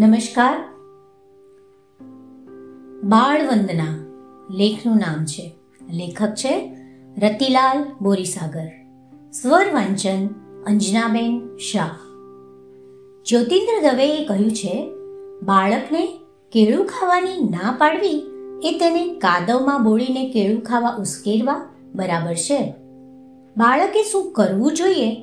નમસ્કાર. બાળ વંદના, લેખનું નામ છે. લેખક છે રતિલાલ બોરીસાગર. સ્વર વાંચન અંજનાબેન શાહ. જ્યોતિન્દ્ર દવેએ કહ્યું છે, બાળકને કેળું ખાવાની ના પાડવી એ તેને કાદવમાં બોળીને કેળું ખાવા ઉશ્કેરવા બરાબર છે. બાળકે શું કરવું જોઈએ?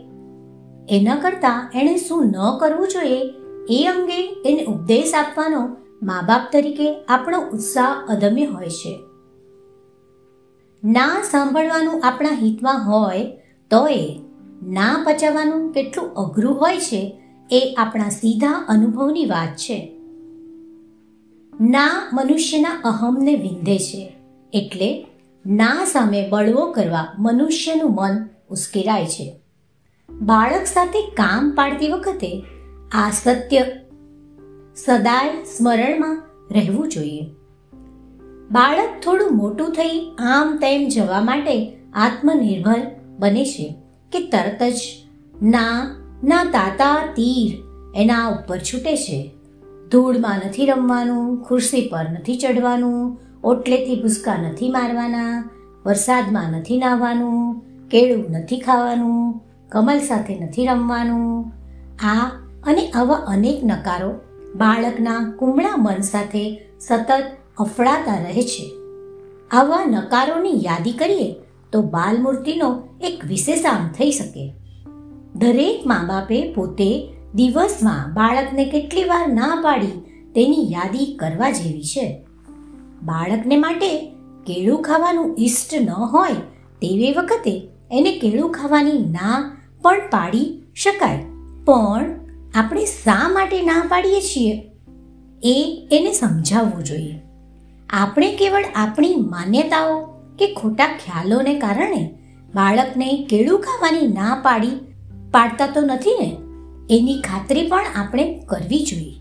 એના કરતાં એણે શું ન કરવું જોઈએ? એ અંગે એને ઉપદેશ આપવાનો મા બાપ તરીકે આપણો ઉત્સાહ અદમ્ય હોય છે. ના સાંભળવાનું આપણા હિતમાં હોય, તો એ ના પચાવવાનું કેટલું અઘરું હોય છે, એ આપણા સીધા અનુભવની વાત છે. ના મનુષ્યના અહમને વિંધે છે, એટલે ના સામે બળવો કરવા મનુષ્યનું મન ઉશ્કેરાય છે. બાળક સાથે કામ પાડતી વખતે આ સત્ય સદાય સ્મરણમાં રહેવું જોઈએ. બાળક થોડું મોટું થઈ આમ તેમ જવા માટે આત્મનિર્ભર બને છે કે તરત જ ના ના તાતા તીર એના ઉપર છૂટે છે. ધૂળમાં નથી રમવાનું, ખુરશી પર નથી ચડવાનું ઓટલેથી ભૂસકા નથી મારવાના, વરસાદમાં નથી નાહવાનું, કેળું નથી ખાવાનું, કમલ સાથે નથી રમવાનું. આ અને આવા અનેક નકારો બાળકના કુમળા મન સાથે સતત અફડાતા રહે છે. આવા નકારોની યાદી કરીએ તો બાલમૂર્તિનો એક વિશેષાંક થઈ શકે. દરેક મા બાપે પોતે દિવસમાં બાળકને કેટલી વાર ના પાડી તેની યાદી કરવા જેવી છે. બાળકને માટે કેળું ખાવાનું ઈષ્ટ ન હોય તેવી વખતે એને કેળું ખાવાની ના પણ પાડી શકાય. પણ આપણે શા માટે ના પાડીએ છીએ? એ એને સમજાવવું જોઈએ. આપણે કેવળ આપણી માન્યતાઓ કે ખોટા ખ્યાલોને કારણે બાળકને કેળું ખાવાની ના પાડી પાડતા તો નથી ને? એની ખાતરી પણ આપણે કરવી જોઈએ.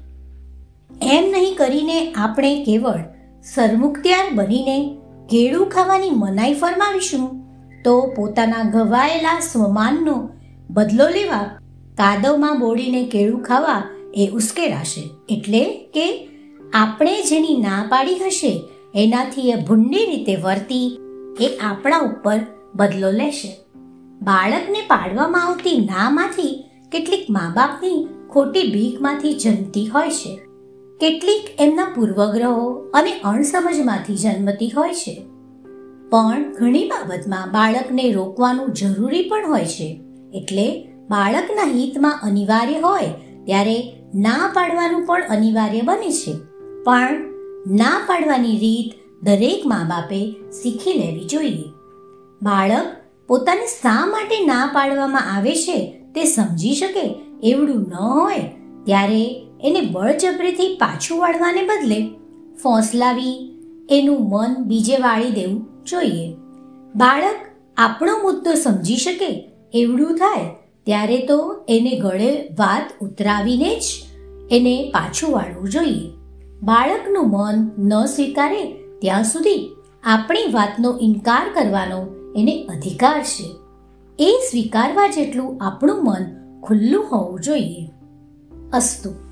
એમ નહીં કરીને આપણે કેવળ સરમુખત્યાર બનીને કેળું ખાવાની મનાઈ ફરમાવીશું, તો પોતાના ઘવાયેલા સ્વમાનનો બદલો લેવા કાદવમાં બોળીને કેળું ખાવા એ ઉશ્કેરાશે. એટલે કે આપણે જેની ના પાડી હશે, એનાથી એ ભૂંડી રીતે વર્તી એ આપણા ઉપર બદલો લેશે. બાળકને પાડવામાં આવતી નામાંથી કેટલીક મા બાપની ખોટી બીકમાંથી જન્મતી હોય છે. કેટલીક એમના પૂર્વગ્રહો અને અણસમજમાંથી જન્મતી હોય છે. પણ ઘણી બાબતમાં બાળકને રોકવાનું જરૂરી પણ હોય છે. એટલે બાળકના હિતમાં અનિવાર્ય હોય, ત્યારે ના પાડવાનું પણ અનિવાર્ય બને છે. પણ ના પાડવાની રીત દરેક મા બાપે શીખી લેવી જોઈએ. બાળક પોતાને શા માટે ના પાડવામાં આવે છે તે સમજી શકે એવડું ન હોય, ત્યારે એને બળજબરીથી પાછું વાળવાને બદલે ફોંસલાવી એનું મન બીજે વાળી દેવું જોઈએ. બાળક આપણો મુદ્દો સમજી શકે, એવડું થાય ત્યારે તો એને ગળે વાત ઉતરાવીને જ એને પાછું વાળવું જોઈએ. બાળકનું મન ન સ્વીકારે ત્યાં સુધી આપણી વાતનો ઇનકાર કરવાનો એને અધિકાર છે. એ સ્વીકારવા જેટલું આપણું મન ખુલ્લું હોવું જોઈએ. અસ્તુ.